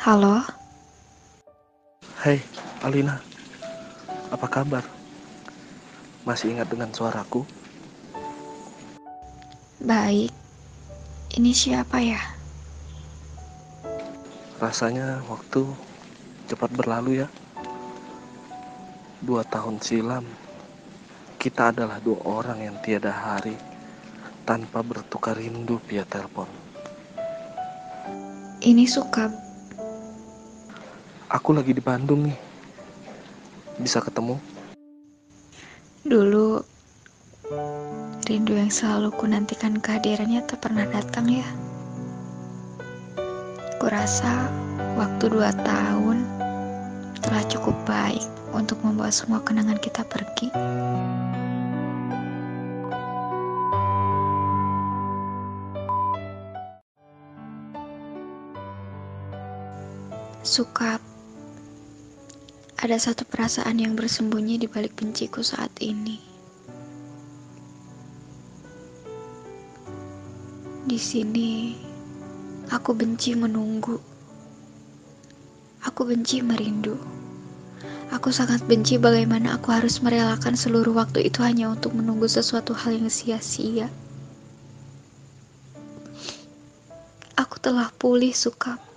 Halo, Hai, Alina. Apa kabar? Masih ingat dengan suaraku? baik. Ini siapa ya? Rasanya waktu cepat berlalu ya. Dua tahun silam, kita adalah dua orang yang tiada hari tanpa bertukar rindu via telepon. Ini Sukab. Aku lagi di Bandung nih. Bisa ketemu? Dulu, rindu yang selalu ku nantikan kehadirannya tak pernah datang ya. Kurasa waktu dua tahun telah cukup baik untuk membawa semua kenangan kita pergi. Sukap. Ada satu perasaan yang bersembunyi di balik benciku saat ini. Di sini, aku benci menunggu. Aku benci merindu. Aku sangat benci bagaimana aku harus merelakan seluruh waktu itu hanya untuk menunggu sesuatu hal yang sia-sia. Aku telah pulih, Sukap.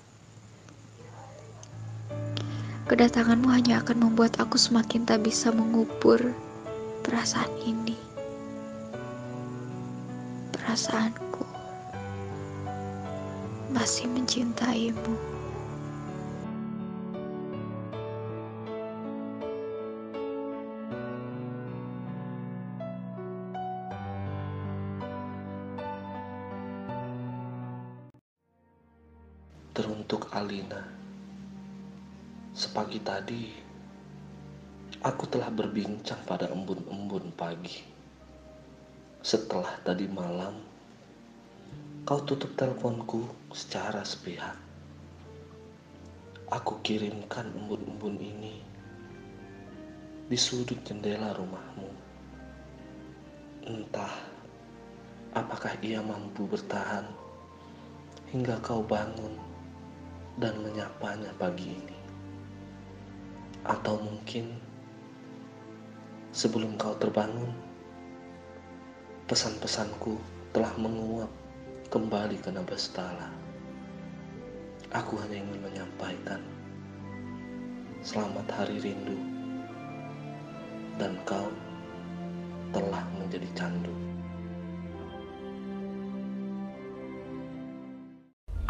Kedatanganmu hanya akan membuat aku semakin tak bisa mengubur perasaan ini. Perasaanku masih mencintaimu. Teruntuk Alina. Sepagi tadi, aku telah berbincang pada embun-embun pagi. Setelah tadi malam, kau tutup teleponku secara sepihak. Aku kirimkan embun-embun ini di sudut jendela rumahmu. Entah apakah ia mampu bertahan hingga kau bangun dan menyapanya pagi ini. Atau mungkin sebelum kau terbangun, pesan-pesanku telah menguap kembali ke Nabastala. Aku hanya ingin menyampaikan selamat hari rindu dan kau telah menjadi candu.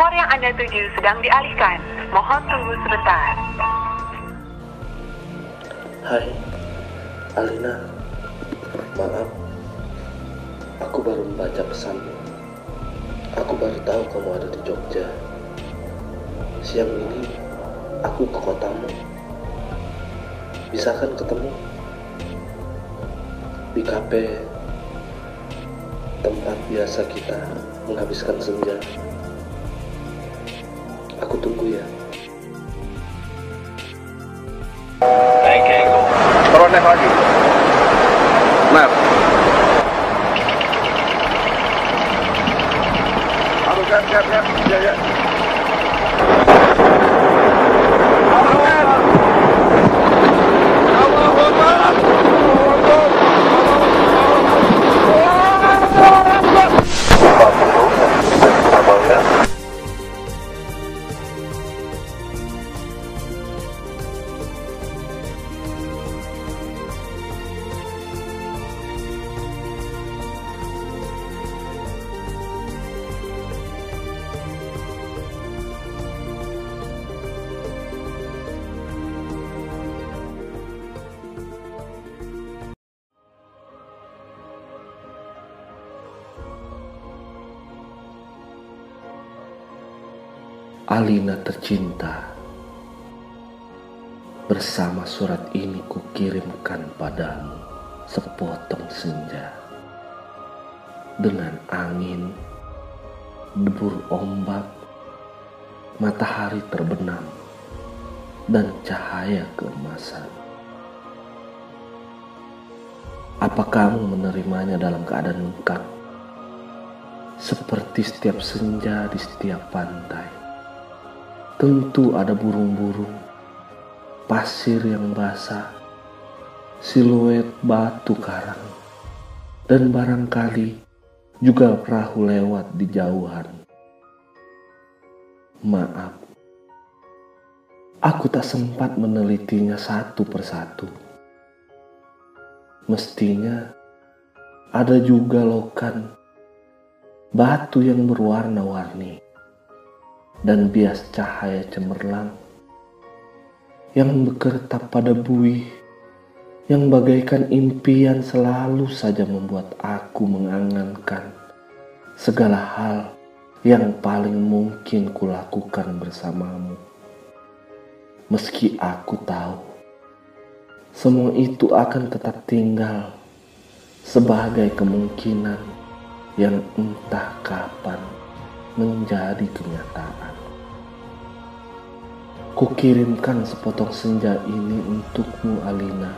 Nomor yang Anda tuju sedang dialihkan. Mohon tunggu sebentar. Hai, Alina. Maaf, aku baru membaca pesanmu. Aku baru tahu kamu ada di Jogja. Siang ini, aku ke kotamu. Bisa kan ketemu? Di kafe tempat biasa kita menghabiskan senja. Aku tunggu ya. Terus lagi. Nah. Aduh, siap, siap, siap. Ya, ya. Alina tercinta, bersama surat ini kukirimkan padamu sepotong senja. Dengan angin, debur ombak, matahari terbenam, dan cahaya keemasan. Apa kamu menerimanya dalam keadaan lengkap? seperti setiap senja di setiap pantai. Tentu ada burung-burung, pasir yang basah, siluet batu karang, dan barangkali juga perahu lewat di jauhan. Maaf, aku tak sempat menelitinya satu persatu. Mestinya ada juga lokan batu yang berwarna-warni dan bias cahaya cemerlang yang berkertap pada buih yang bagaikan impian selalu saja membuat aku mengangankan segala hal yang paling mungkin kulakukan bersamamu. Meski aku tahu semua itu akan tetap tinggal sebagai kemungkinan yang entah kapan menjadi kenyataan. Kukirimkan sepotong senja ini untukmu Alina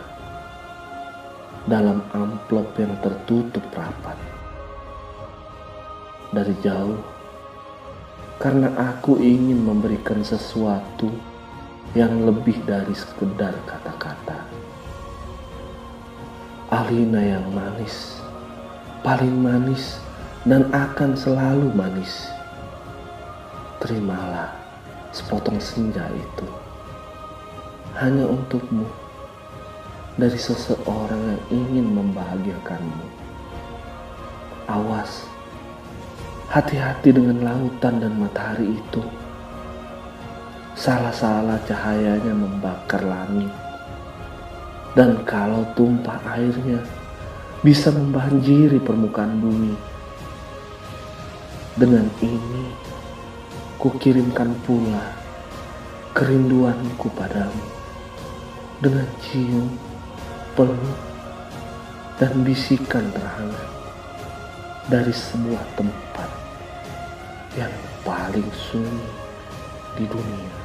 dalam amplop yang tertutup rapat. Dari jauh, karena aku ingin memberikan sesuatu yang lebih dari sekedar kata-kata. Alina yang manis, paling manis dan akan selalu manis terimalah sepotong senja itu hanya untukmu dari seseorang yang ingin membahagiakanmu. Awas, hati-hati dengan lautan dan matahari itu. Salah-salah cahayanya membakar langit. Dan kalau tumpah airnya bisa membanjiri permukaan bumi. Dengan ini, kukirimkan pula kerinduanku padamu dengan cium, peluk, dan bisikan terhangat dari sebuah tempat yang paling sunyi di dunia.